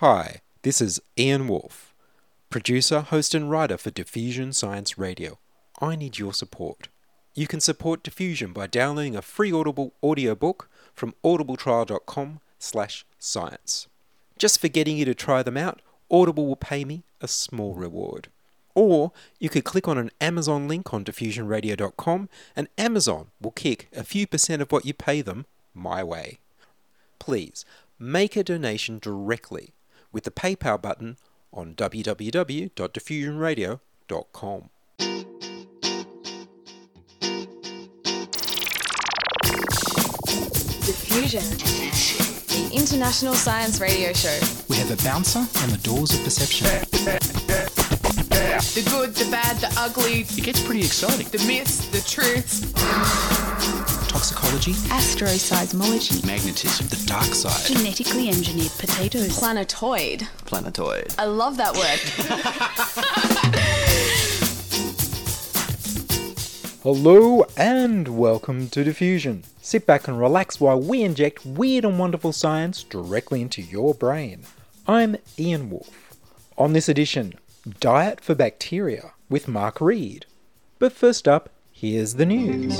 Hi, this is Ian Wolfe, producer, host, and writer for Diffusion Science Radio. I need your support. You can support Diffusion by downloading a free Audible audiobook from audibletrial.com slash science. Just for getting you to try them out, Audible will pay me a small reward. Or you could click on an Amazon link on diffusionradio.com and Amazon will kick a few percent of what you pay them my way. Please make a donation directly with the PayPal button on www.diffusionradio.com. Diffusion, the international science radio show. We have a bouncer on the doors of perception. The good, the bad, the ugly, It gets pretty exciting. the myths, the truths. Toxicology, Astroseismology, magnetism, the dark side. genetically engineered potatoes, Planetoid. Planetoid. I love that word. Hello and welcome to Diffusion. Sit back and relax while we inject weird and wonderful science directly into your brain. I'm Ian Wolfe. On this edition, Diet for Bacteria with Mark Read. But first up, here's the news.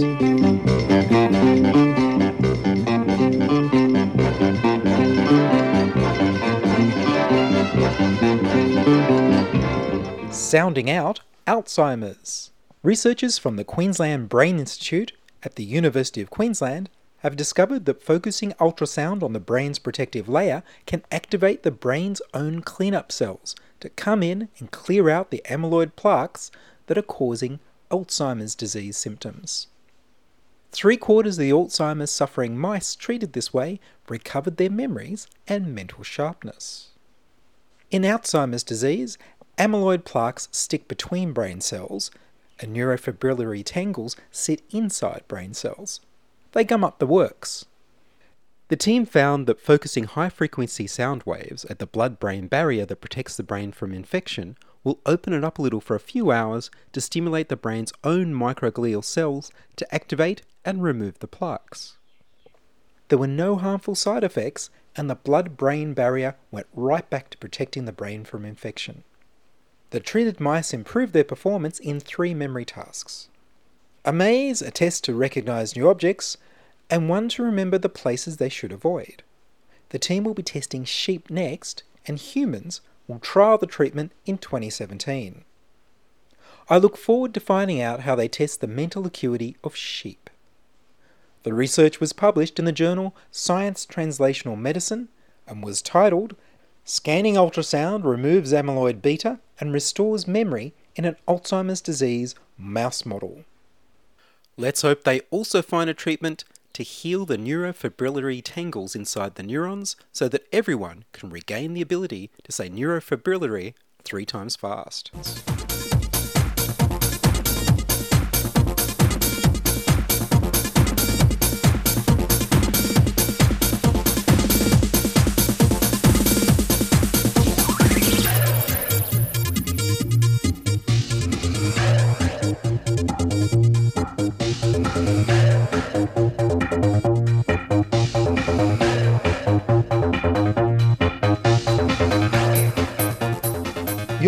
Sounding out Alzheimer's. Researchers from the Queensland Brain Institute at the University of Queensland have discovered that focusing ultrasound on the brain's protective layer can activate the brain's own cleanup cells to come in and clear out the amyloid plaques that are causing Alzheimer's disease symptoms. Three quarters of the Alzheimer's suffering mice treated this way recovered their memories and mental sharpness. In Alzheimer's disease, amyloid plaques stick between brain cells, and neurofibrillary tangles sit inside brain cells. They gum up the works. The team found that focusing high frequency sound waves at the blood brain barrier that protects the brain from infection will open it up a little for a few hours to stimulate the brain's own microglial cells to activate and remove the plaques. There were no harmful side effects, and the blood brain barrier went right back to protecting the brain from infection. The treated mice improved their performance in three memory tasks a maze, a test to recognize new objects, and one to remember the places they should avoid. The team will be testing sheep next, and humans will trial the treatment in 2017. I look forward to finding out how they test the mental acuity of sheep. The research was published in the journal Science Translational Medicine and was titled Scanning Ultrasound Removes Amyloid Beta and Restores Memory in an Alzheimer's Disease Mouse Model. Let's hope they also find a treatment to heal the neurofibrillary tangles inside the neurons so that everyone can regain the ability to say neurofibrillary three times fast.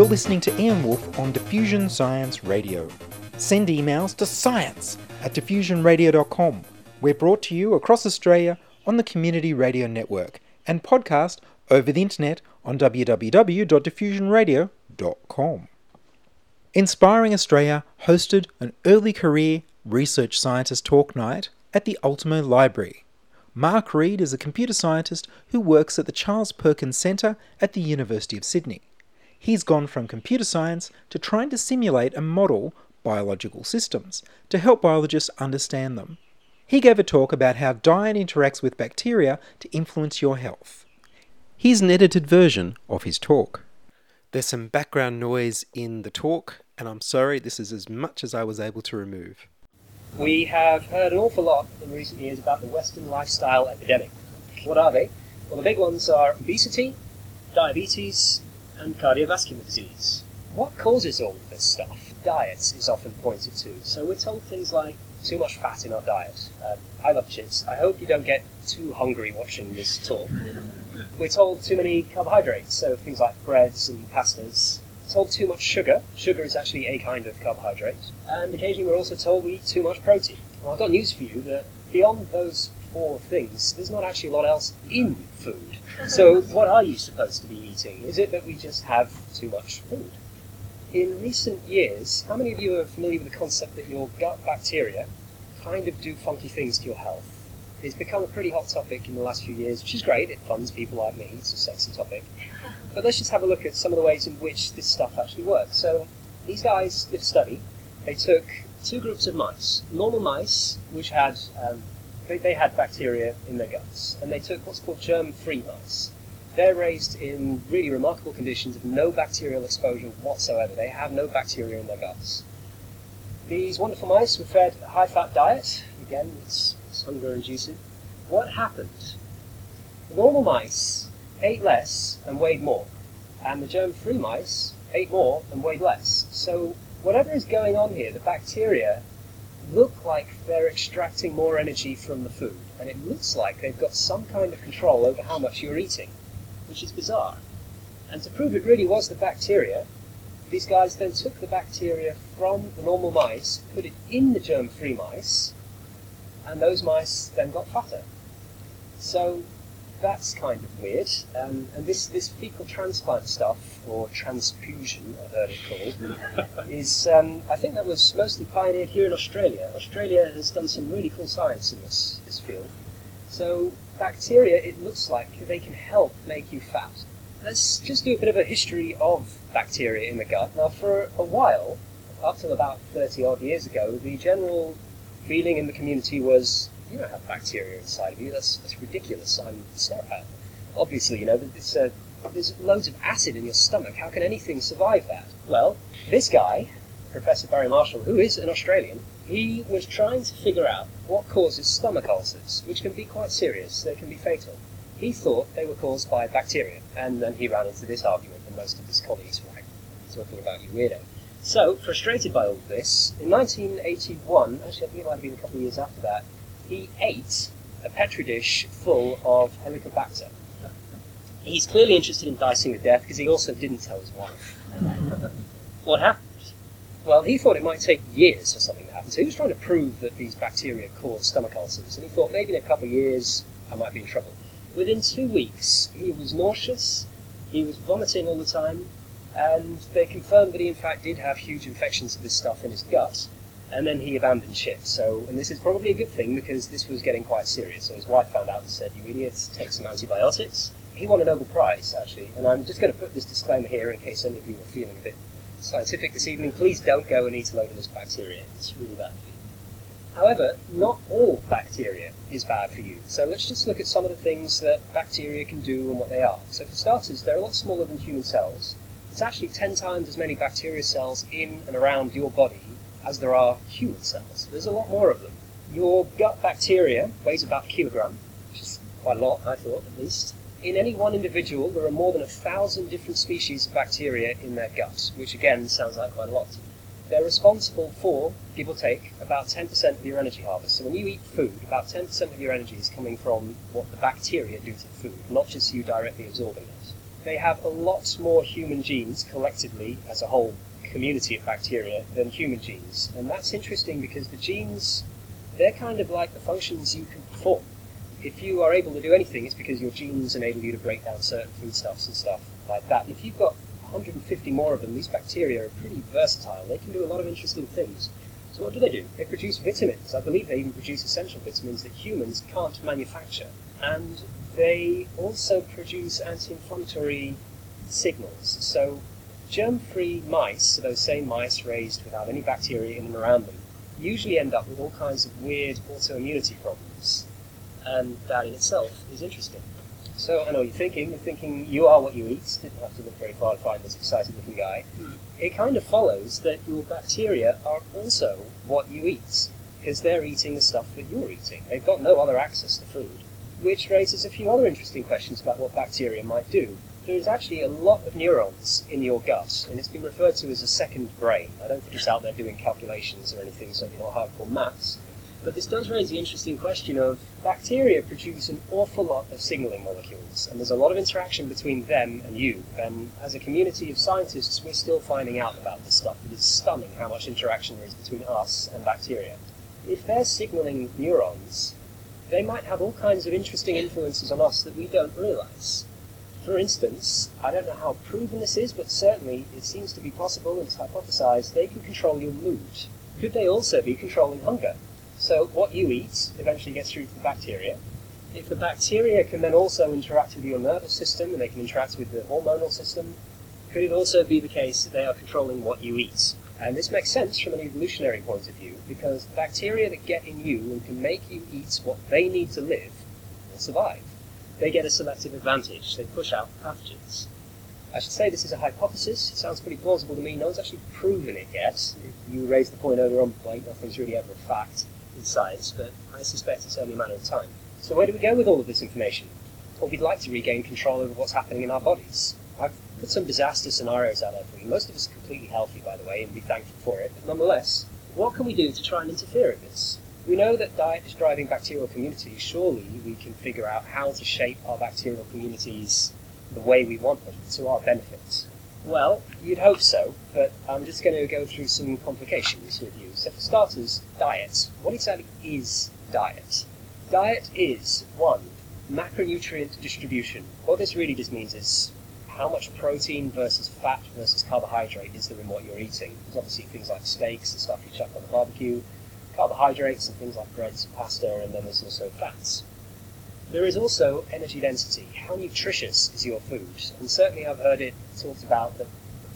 Listening to Ian Wolfe on Diffusion Science Radio. Send emails to science at diffusionradio.com. We're brought to you across Australia on the Community Radio Network and podcast over the internet on www.diffusionradio.com. Inspiring Australia hosted an early career research scientist talk night at the Ultimo Library. Mark Read is a computer scientist who works at the Charles Perkins Centre at the University of Sydney. He's gone from computer science to trying to simulate and model biological systems to help biologists understand them. He gave a talk about how diet interacts with bacteria to influence your health. Here's an edited version of his talk. There's some background noise in the talk, and I'm sorry, this is as much as I was able to remove. We have heard an awful lot in recent years about the Western lifestyle epidemic. What are they? Well, the big ones are obesity, diabetes, and cardiovascular disease. What causes all of this stuff? Diet is often pointed to. So we're told things like too much fat in our diet. Um, I love chips. I hope you don't get too hungry watching this talk. We're told too many carbohydrates, so things like breads and pastas. Told too much sugar. Sugar is actually a kind of carbohydrate. And occasionally we're also told we eat too much protein. Well, I've got news for you that beyond those four things, there's not actually a lot else in food. So what are you supposed to be eating? Is it that we just have too much food? In recent years, how many of you are familiar with the concept that your gut bacteria kind of do funky things to your health? It's become a pretty hot topic in the last few years, which is great. It funds people like me. It's a sexy topic. But let's just have a look at some of the ways in which this stuff actually works. So these guys did a study. They took two groups of mice, normal mice, which had um, they, they had bacteria in their guts, and they took what's called germ-free mice. They're raised in really remarkable conditions of no bacterial exposure whatsoever. They have no bacteria in their guts. These wonderful mice were fed a high-fat diet. Again, it's, it's hunger-inducing. What happened? The normal mice ate less and weighed more, and the germ-free mice ate more and weighed less. So whatever is going on here, the bacteria look like they're extracting more energy from the food, and it looks like they've got some kind of control over how much you're eating, which is bizarre. And to prove it really was the bacteria, these guys then took the bacteria from the normal mice, put it in the germ-free mice, and those mice then got fatter. So that's kind of weird. Um, and this, this fecal transplant stuff, or transfusion, I've heard it called, is, um, I think that was mostly pioneered here in Australia. Australia has done some really cool science in this, this field. So bacteria, it looks like they can help make you fat. Let's just do a bit of a history of bacteria in the gut. Now, for a while, up till about 30 odd years ago, the general feeling in the community was you don't have bacteria inside of you. That's, that's ridiculous. I'm a. Obviously, you know, it's, uh, there's loads of acid in your stomach. How can anything survive that? Well, this guy, Professor Barry Marshall, who is an Australian, he was trying to figure out what causes stomach ulcers, which can be quite serious. They can be fatal. He thought they were caused by bacteria, and then he ran into this argument, and most of his colleagues were like, talking about you weirdo. So, frustrated by all this, in 1981, actually I think it might have been a couple of years after that, he ate a petri dish full of Helicobacter. He's clearly interested in dicing to death because he also didn't tell his wife. what happened? Well, he thought it might take years for something to happen, so he was trying to prove that these bacteria cause stomach ulcers, and he thought maybe in a couple of years I might be in trouble. Within two weeks, he was nauseous, he was vomiting all the time, and they confirmed that he in fact did have huge infections of this stuff in his gut, and then he abandoned ship. So, and this is probably a good thing because this was getting quite serious. So his wife found out and said, "You idiots, take some antibiotics." He won a Nobel Prize actually, and I'm just going to put this disclaimer here in case any of you are feeling a bit scientific this evening. Please don't go and eat a load of this bacteria. It's really bad for you. However, not all bacteria is bad for you. So let's just look at some of the things that bacteria can do and what they are. So for starters, they're a lot smaller than human cells. It's actually 10 times as many bacteria cells in and around your body as there are human cells. There's a lot more of them. Your gut bacteria weighs about a kilogram, which is quite a lot, I thought, at least. In any one individual, there are more than a thousand different species of bacteria in their gut, which again sounds like quite a lot. They're responsible for, give or take, about 10% of your energy harvest. So when you eat food, about 10% of your energy is coming from what the bacteria do to the food, not just you directly absorbing it. They have a lot more human genes collectively as a whole community of bacteria than human genes. And that's interesting because the genes, they're kind of like the functions you can perform. If you are able to do anything, it's because your genes enable you to break down certain foodstuffs and stuff like that. If you've got 150 more of them, these bacteria are pretty versatile. They can do a lot of interesting things. So what do they do? They produce vitamins. I believe they even produce essential vitamins that humans can't manufacture. And they also produce anti-inflammatory signals. So germ-free mice, so those same mice raised without any bacteria in and around them, usually end up with all kinds of weird autoimmunity problems. And that in itself is interesting. So I know you're thinking, you're thinking you are what you eat. Didn't have to look very far to find this excited looking guy. Hmm. It kind of follows that your bacteria are also what you eat, because they're eating the stuff that you're eating. They've got no other access to food. Which raises a few other interesting questions about what bacteria might do. There's actually a lot of neurons in your gut, and it's been referred to as a second brain. I don't think it's out there doing calculations or anything, you know hardcore maths. But this does raise the interesting question of bacteria produce an awful lot of signaling molecules, and there's a lot of interaction between them and you. And as a community of scientists, we're still finding out about this stuff. It is stunning how much interaction there is between us and bacteria. If they're signaling neurons, they might have all kinds of interesting influences on us that we don't realize. For instance, I don't know how proven this is, but certainly it seems to be possible and it's hypothesized they can control your mood. Could they also be controlling hunger? So what you eat eventually gets through to the bacteria. If the bacteria can then also interact with your nervous system and they can interact with the hormonal system, could it also be the case that they are controlling what you eat? And this makes sense from an evolutionary point of view because bacteria that get in you and can make you eat what they need to live will survive. They get a selective advantage. They push out pathogens. I should say this is a hypothesis. It sounds pretty plausible to me. No one's actually proven it yet. You raised the point earlier on, like nothing's really ever a fact in science, but I suspect it's only a matter of time. So where do we go with all of this information? Well, we'd like to regain control over what's happening in our bodies. I've put some disaster scenarios out there for you. Most of us are completely healthy, by the way, and be thankful for it. But nonetheless, what can we do to try and interfere with this? We know that diet is driving bacterial communities. Surely we can figure out how to shape our bacterial communities the way we want them to our benefit. Well, you'd hope so, but I'm just going to go through some complications with you. So, for starters, diet. What exactly is diet? Diet is, one, macronutrient distribution. What this really just means is how much protein versus fat versus carbohydrate is there in what you're eating. There's obviously things like steaks and stuff you chuck on the barbecue, carbohydrates and things like breads and pasta, and then there's also fats. There is also energy density. How nutritious is your food? And certainly I've heard it talked about that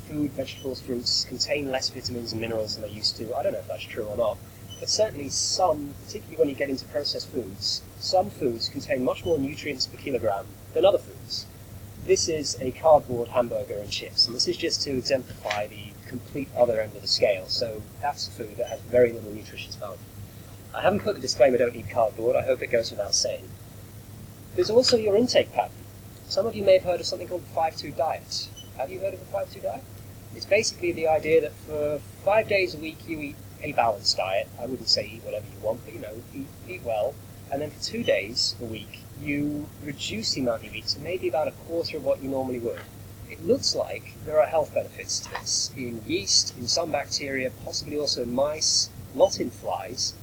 food, vegetables, fruits contain less vitamins and minerals than they used to. I don't know if that's true or not. But certainly some, particularly when you get into processed foods, some foods contain much more nutrients per kilogram than other foods. This is a cardboard hamburger and chips, and this is just to exemplify the complete other end of the scale. So that's a food that has very little nutritious value. I haven't put the disclaimer don't eat cardboard, I hope it goes without saying. There's also your intake pattern. Some of you may have heard of something called the 5-2 diet. Have you heard of the 5-2 diet? It's basically the idea that for five days a week you eat a balanced diet. I wouldn't say eat whatever you want, but you know, eat, eat well. And then for two days a week you reduce the amount you eat to maybe about a quarter of what you normally would. It looks like there are health benefits to this in yeast, in some bacteria, possibly also in mice, not in flies,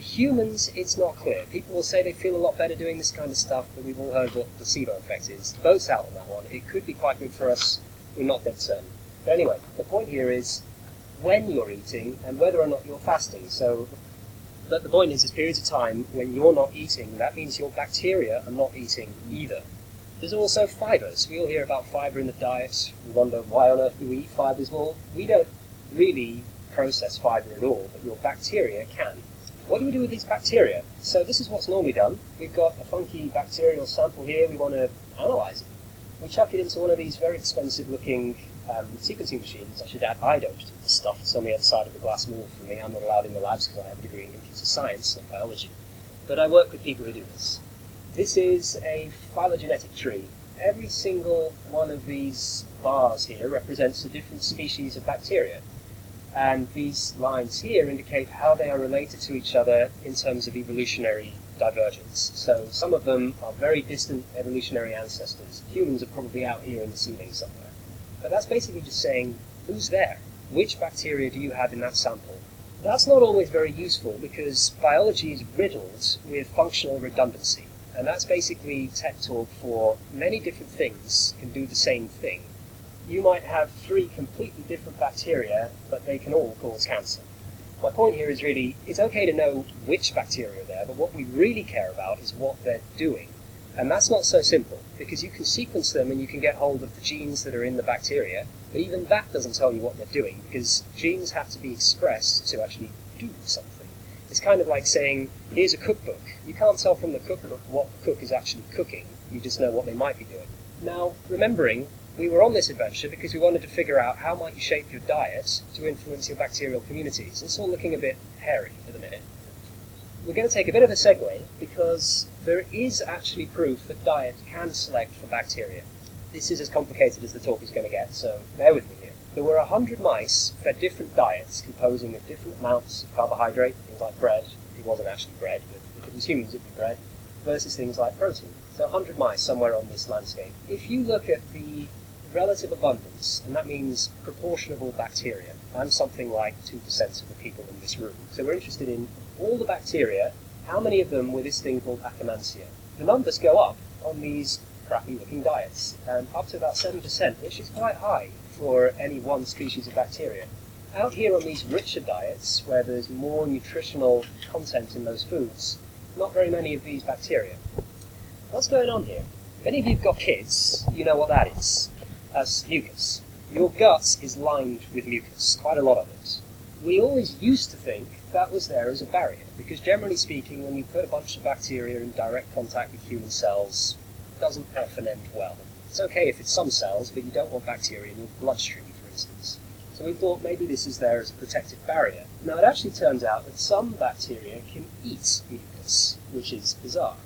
for humans, it's not clear. People will say they feel a lot better doing this kind of stuff, but we've all heard what the placebo effect is. The boat's out on that one. It could be quite good for us. We're not dead certain. But anyway, the point here is when you're eating and whether or not you're fasting. So, but the point is, there's periods of time when you're not eating. That means your bacteria are not eating either. There's also fibers. We all hear about fiber in the diet. We wonder why on earth do we eat fibers? Well, we don't really process fiber at all, but your bacteria can. What do we do with these bacteria? So this is what's normally done. We've got a funky bacterial sample here. We want to analyze it. We chuck it into one of these very expensive looking um, sequencing machines. I should add, I don't do the stuff that's on the other side of the glass wall for me. I'm not allowed in the labs because I have a degree in computer science, not biology. But I work with people who do this. This is a phylogenetic tree. Every single one of these bars here represents a different species of bacteria. And these lines here indicate how they are related to each other in terms of evolutionary divergence. So some of them are very distant evolutionary ancestors. Humans are probably out here in the ceiling somewhere. But that's basically just saying, who's there? Which bacteria do you have in that sample? That's not always very useful because biology is riddled with functional redundancy. And that's basically tech talk for many different things can do the same thing you might have three completely different bacteria, but they can all cause cancer. My point here is really, it's okay to know which bacteria are there, but what we really care about is what they're doing. And that's not so simple, because you can sequence them and you can get hold of the genes that are in the bacteria, but even that doesn't tell you what they're doing, because genes have to be expressed to actually do something. It's kind of like saying, here's a cookbook. You can't tell from the cookbook what the cook is actually cooking, you just know what they might be doing. Now, remembering we were on this adventure because we wanted to figure out how might you shape your diet to influence your bacterial communities. It's all looking a bit hairy for the minute. We're going to take a bit of a segue because there is actually proof that diet can select for bacteria. This is as complicated as the talk is going to get, so bear with me here. There were 100 mice fed different diets composing of different amounts of carbohydrate, things like bread, it wasn't actually bread, but if it was humans it'd be bread, versus things like protein. So 100 mice somewhere on this landscape. If you look at the relative abundance, and that means proportion of all bacteria, I'm something like 2% of the people in this room. So we're interested in all the bacteria, how many of them were this thing called Akkermansia. The numbers go up on these crappy looking diets, and up to about 7%, which is quite high for any one species of bacteria. Out here on these richer diets, where there's more nutritional content in those foods, not very many of these bacteria. What's going on here? If any of you've got kids, you know what that is. That's mucus. Your gut is lined with mucus, quite a lot of it. We always used to think that was there as a barrier, because generally speaking, when you put a bunch of bacteria in direct contact with human cells, it doesn't often end well. It's okay if it's some cells, but you don't want bacteria in your bloodstream, for instance. So we thought maybe this is there as a protective barrier. Now it actually turns out that some bacteria can eat mucus, which is bizarre.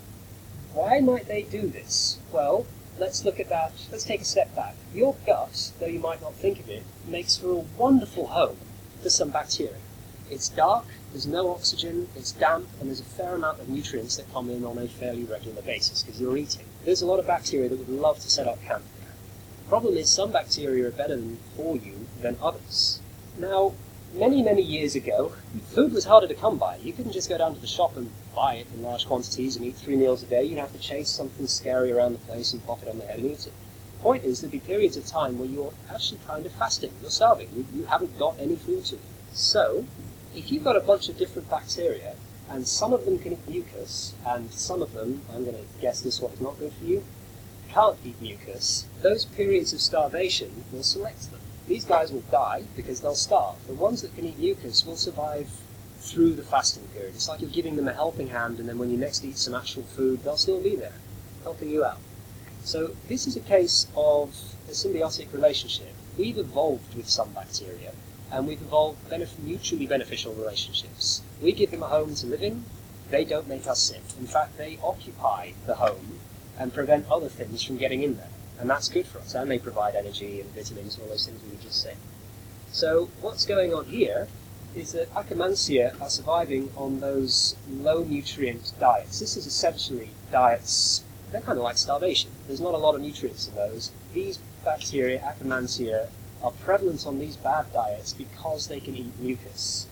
Why might they do this? Well, let's look at that. Let's take a step back. Your gut, though you might not think of it, makes for a wonderful home for some bacteria. It's dark, there's no oxygen, it's damp, and there's a fair amount of nutrients that come in on a fairly regular basis because you're eating. There's a lot of bacteria that would love to set up camp. The problem is some bacteria are better for you than others. Now, many, many years ago, food was harder to come by. You couldn't just go down to the shop and buy it in large quantities and eat three meals a day. You'd have to chase something scary around the place and pop it on the head and eat it. The point is, there'd be periods of time where you're actually kind of fasting. You're starving. You, you haven't got any food to eat. So, if you've got a bunch of different bacteria, and some of them can eat mucus, and some of them, I'm going to guess this one is not good for you, can't eat mucus, those periods of starvation will select them. These guys will die because they'll starve. The ones that can eat mucus will survive through the fasting period. It's like you're giving them a helping hand, and then when you next eat some actual food, they'll still be there, helping you out. So this is a case of a symbiotic relationship. We've evolved with some bacteria, and we've evolved benef- mutually beneficial relationships. We give them a home to live in, they don't make us sick. In fact, they occupy the home and prevent other things from getting in there. And that's good for us, and they provide energy and vitamins and all those things we were just said. So what's going on here is that Akkermansia are surviving on those low nutrient diets. This is essentially diets, they're kind of like starvation. There's not a lot of nutrients in those. These bacteria, Akkermansia, are prevalent on these bad diets because they can eat mucus.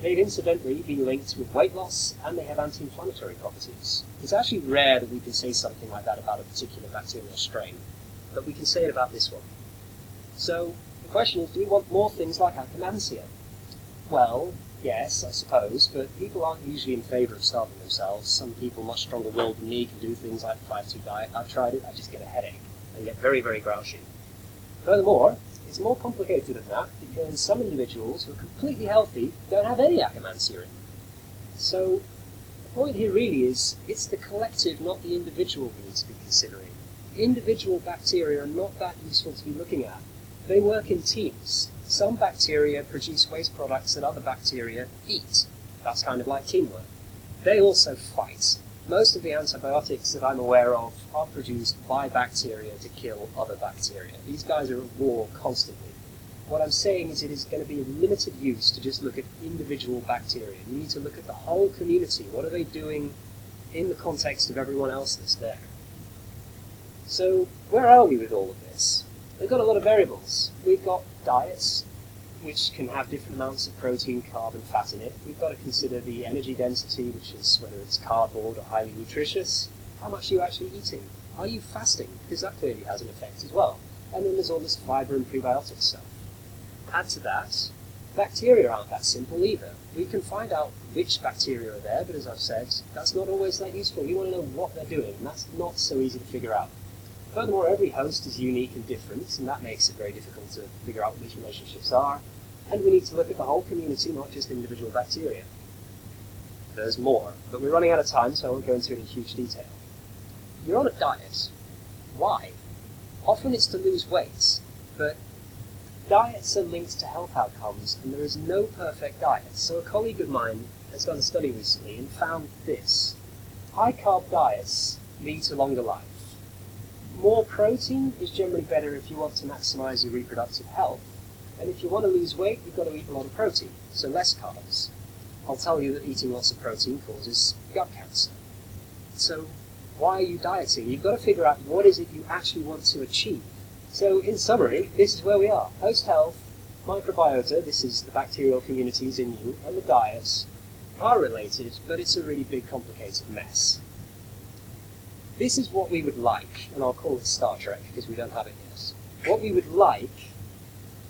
They've incidentally been linked with weight loss and they have anti inflammatory properties. It's actually rare that we can say something like that about a particular bacterial strain, but we can say it about this one. So the question is do we want more things like Akkermansia? Well, yes, I suppose, but people aren't usually in favour of starving themselves. Some people, much stronger willed than me, can do things like the 5 2 diet. I've tried it, I just get a headache and get very, very grouchy. Furthermore, it's more complicated than that because some individuals who are completely healthy don't have any Akkermansia in. So the point here really is it's the collective, not the individual we need to be considering. Individual bacteria are not that useful to be looking at. They work in teams. Some bacteria produce waste products that other bacteria eat. That's kind of like teamwork. They also fight. Most of the antibiotics that I'm aware of are produced by bacteria to kill other bacteria. These guys are at war constantly. What I'm saying is it is going to be limited use to just look at individual bacteria. You need to look at the whole community. What are they doing in the context of everyone else that's there? So, where are we with all of this? We've got a lot of variables. We've got diets, which can have different amounts of protein, carb, and fat in it. We've got to consider the energy density, which is whether it's cardboard or highly nutritious. How much are you actually eating? Are you fasting? Because that clearly has an effect as well. And then there's all this fiber and prebiotic stuff. Add to that, bacteria aren't that simple either. We can find out which bacteria are there, but as I've said, that's not always that useful. We want to know what they're doing, and that's not so easy to figure out. Furthermore, every host is unique and different, and that makes it very difficult to figure out these relationships are. And we need to look at the whole community, not just individual bacteria. There's more, but we're running out of time, so I won't go into it in huge detail. You're on a diet. Why? Often it's to lose weight, but diets are linked to health outcomes, and there is no perfect diet. So a colleague of mine has done a study recently and found this. High carb diets lead to longer life more protein is generally better if you want to maximize your reproductive health, And if you want to lose weight, you've got to eat a lot of protein, so less carbs. I'll tell you that eating lots of protein causes gut cancer. So why are you dieting? You've got to figure out what is it you actually want to achieve. So in summary, this is where we are. Host health, microbiota, this is the bacterial communities in you, and the diet are related, but it's a really big complicated mess. This is what we would like, and I'll call it Star Trek because we don't have it yet. What we would like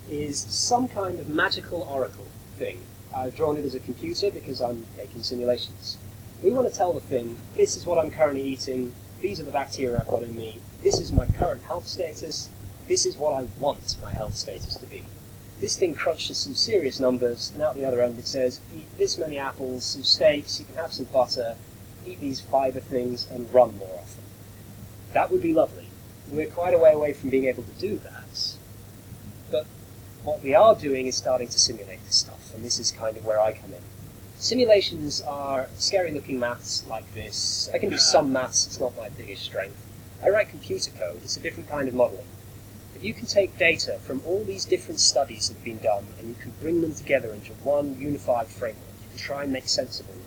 is some kind of magical oracle thing. I've drawn it as a computer because I'm making simulations. We want to tell the thing, this is what I'm currently eating, these are the bacteria I've got in me, this is my current health status, this is what I want my health status to be. This thing crunches some serious numbers, and out the other end it says, eat this many apples, some steaks, you can have some butter, eat these fiber things, and run more often. That would be lovely. We're quite a way away from being able to do that. But what we are doing is starting to simulate this stuff, and this is kind of where I come in. Simulations are scary looking maths like this. I can do some maths, it's not my biggest strength. I write computer code, it's a different kind of modeling. But you can take data from all these different studies that have been done and you can bring them together into one unified framework. You can try and make sense of them.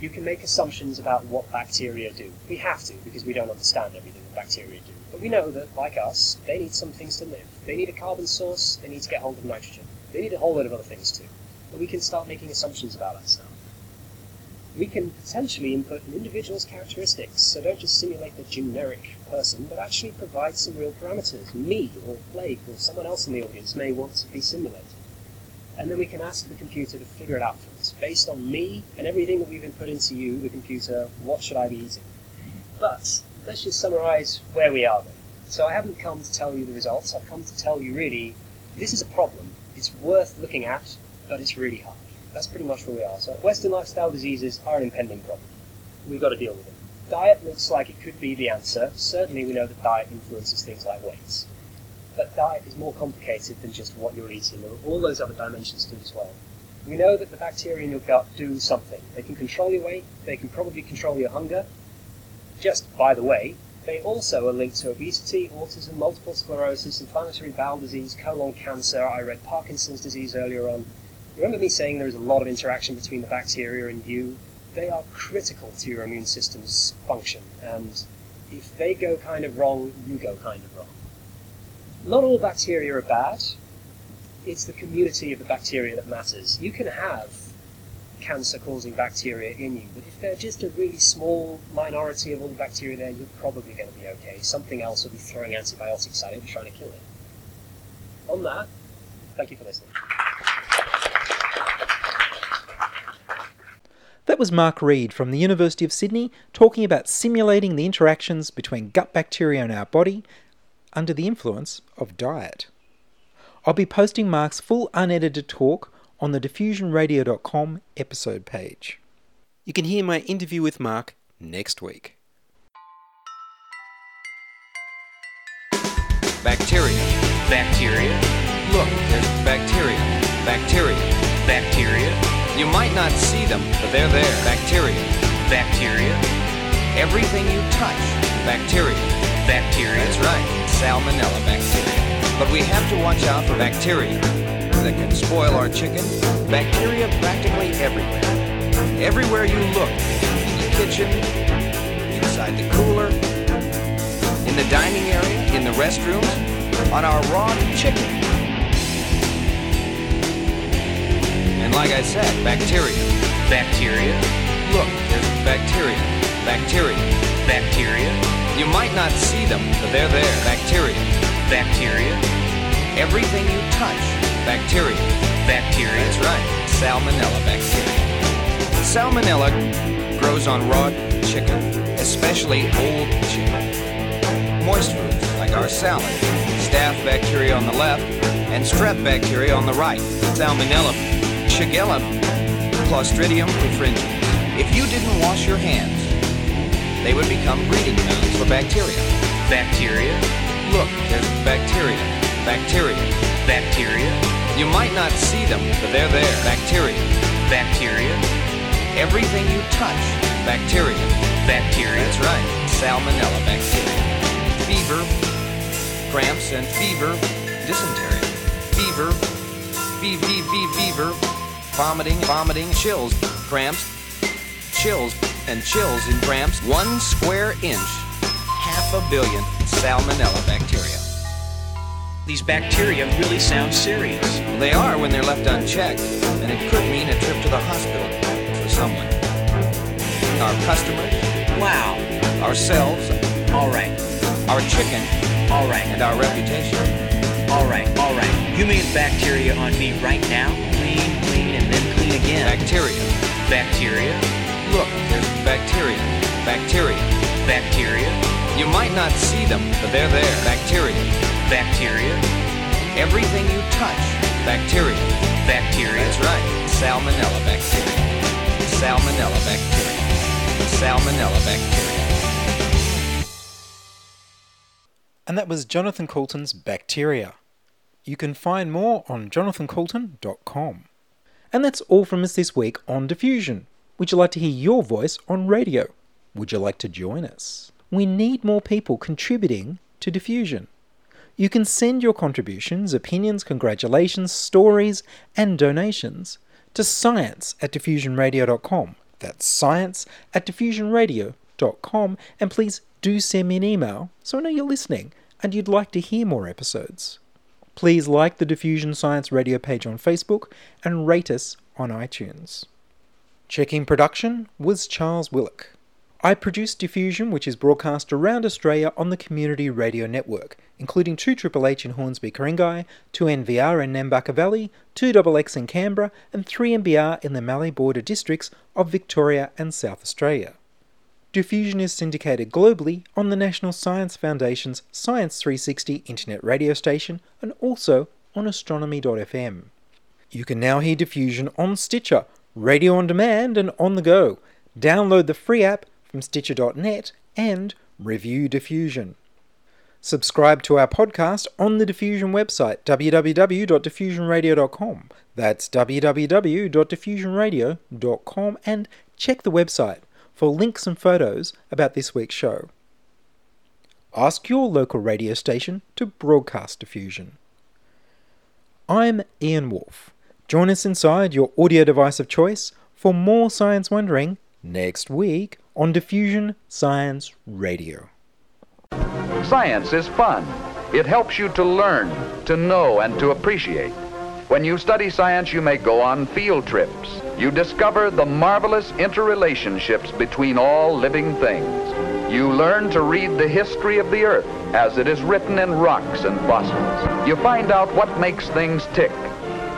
You can make assumptions about what bacteria do. We have to because we don't understand everything that bacteria do. But we know that, like us, they need some things to live. They need a carbon source, they need to get hold of nitrogen. They need a whole lot of other things too. But we can start making assumptions about that stuff. We can potentially input an individual's characteristics, so don't just simulate the generic person, but actually provide some real parameters. Me, or Blake, or someone else in the audience may want to be simulated. And then we can ask the computer to figure it out for us. Based on me and everything that we've been input into you, the computer, what should I be eating? But let's just summarize where we are then. So I haven't come to tell you the results, I've come to tell you really, this is a problem. It's worth looking at, but it's really hard. That's pretty much where we are. So Western lifestyle diseases are an impending problem. We've got to deal with them. Diet looks like it could be the answer. Certainly we know that diet influences things like weight. But diet is more complicated than just what you're eating. There are all those other dimensions to it as well. We know that the bacteria in your gut do something. They can control your weight, they can probably control your hunger. Just by the way, they also are linked to obesity, autism, multiple sclerosis, inflammatory bowel disease, colon cancer. I read Parkinson's disease earlier on. Remember me saying there is a lot of interaction between the bacteria and you? They are critical to your immune system's function, and if they go kind of wrong, you go kind of wrong. Not all bacteria are bad. It's the community of the bacteria that matters. You can have cancer-causing bacteria in you, but if they're just a really small minority of all the bacteria there, you're probably going to be okay. Something else will be throwing antibiotics at it and trying to kill it. On that, thank you for listening. That was Mark Read from the University of Sydney talking about simulating the interactions between gut bacteria in our body under the influence of diet. I'll be posting Mark's full unedited talk on the diffusionradio.com episode page. You can hear my interview with Mark next week. Bacteria. Bacteria. Look, there's bacteria. Bacteria. Bacteria. You might not see them, but they're there. Bacteria. Bacteria. Everything you touch. Bacteria. Bacteria. That's right. Salmonella bacteria. But we have to watch out for bacteria that can spoil our chicken. Bacteria practically everywhere. Everywhere you look. In the kitchen, inside the cooler, in the dining area, in the restrooms, on our raw chicken. And like I said, bacteria. Bacteria. Look, there's bacteria. Bacteria. Bacteria. You might not see them, but they're there. Bacteria. Bacteria. Everything you touch. Bacteria. Bacteria. That's right. Salmonella bacteria. Salmonella grows on raw chicken, especially old chicken. Moist foods like our salad, staph bacteria on the left, and strep bacteria on the right. Salmonella, Shigella, Clostridium perfringens. If you didn't wash your hands, they would become breeding grounds for bacteria. Bacteria? Look, there's bacteria. Bacteria. Bacteria? You might not see them, but they're there. Bacteria. Bacteria? Everything you touch. Bacteria. Bacteria. That's right. Salmonella bacteria. Fever, cramps, and fever, dysentery. fever, fee fee fever, vomiting, vomiting, chills, cramps, chills, and chills in cramps. One square inch, half a billion salmonella bacteria. These bacteria really sound serious. They are when they're left unchecked, and it could mean a trip to the hospital for someone. Our customers, Wow. ourselves, All right. our chicken, All right. and our reputation. All right. All right. You mean bacteria on me right now? Clean, clean, and then clean again. Bacteria. bacteria. Look, there's bacteria. Bacteria. Bacteria. You might not see them, but they're there. Bacteria. Bacteria. Everything you touch, bacteria. Bacteria. That's right. Salmonella bacteria. Salmonella bacteria. Salmonella bacteria. And that was Jonathan Coulton's Bacteria. You can find more on jonathancoulton.com. And that's all from us this week on Diffusion. Would you like to hear your voice on radio? Would you like to join us? We need more people contributing to Diffusion. You can send your contributions, opinions, congratulations, stories, and donations to science at diffusionradio.com. That's science at diffusionradio.com. And please do send me an email so I know you're listening and you'd like to hear more episodes. Please like the Diffusion Science Radio page on Facebook and rate us on iTunes. Checking production was Charles Willock. I produce Diffusion, which is broadcast around Australia on the Community Radio Network, including 2 Triple H in Hornsby, Ku-ring-gai, 2 NVR in Nambucca Valley, 2 XX in Canberra, and 3 MBR in the Mallee border districts of Victoria and South Australia. Diffusion is syndicated globally on the National Science Foundation's Science 360 internet radio station and also on astronomy.fm. You can now hear Diffusion on Stitcher, radio on demand, and on the go. Download the free app from Stitcher.net and review Diffusion. Subscribe to our podcast on the Diffusion website, www.diffusionradio.com. That's www.diffusionradio.com, and check the website for links and photos about this week's show. Ask your local radio station to broadcast Diffusion. I'm Ian Wolfe. Join us inside your audio device of choice for more science wondering next week on Diffusion Science Radio. Science is fun. It helps you to learn, to know, and to appreciate. When you study science, you may go on field trips. You discover the marvelous interrelationships between all living things. You learn to read the history of the Earth as it is written in rocks and fossils. You find out what makes things tick.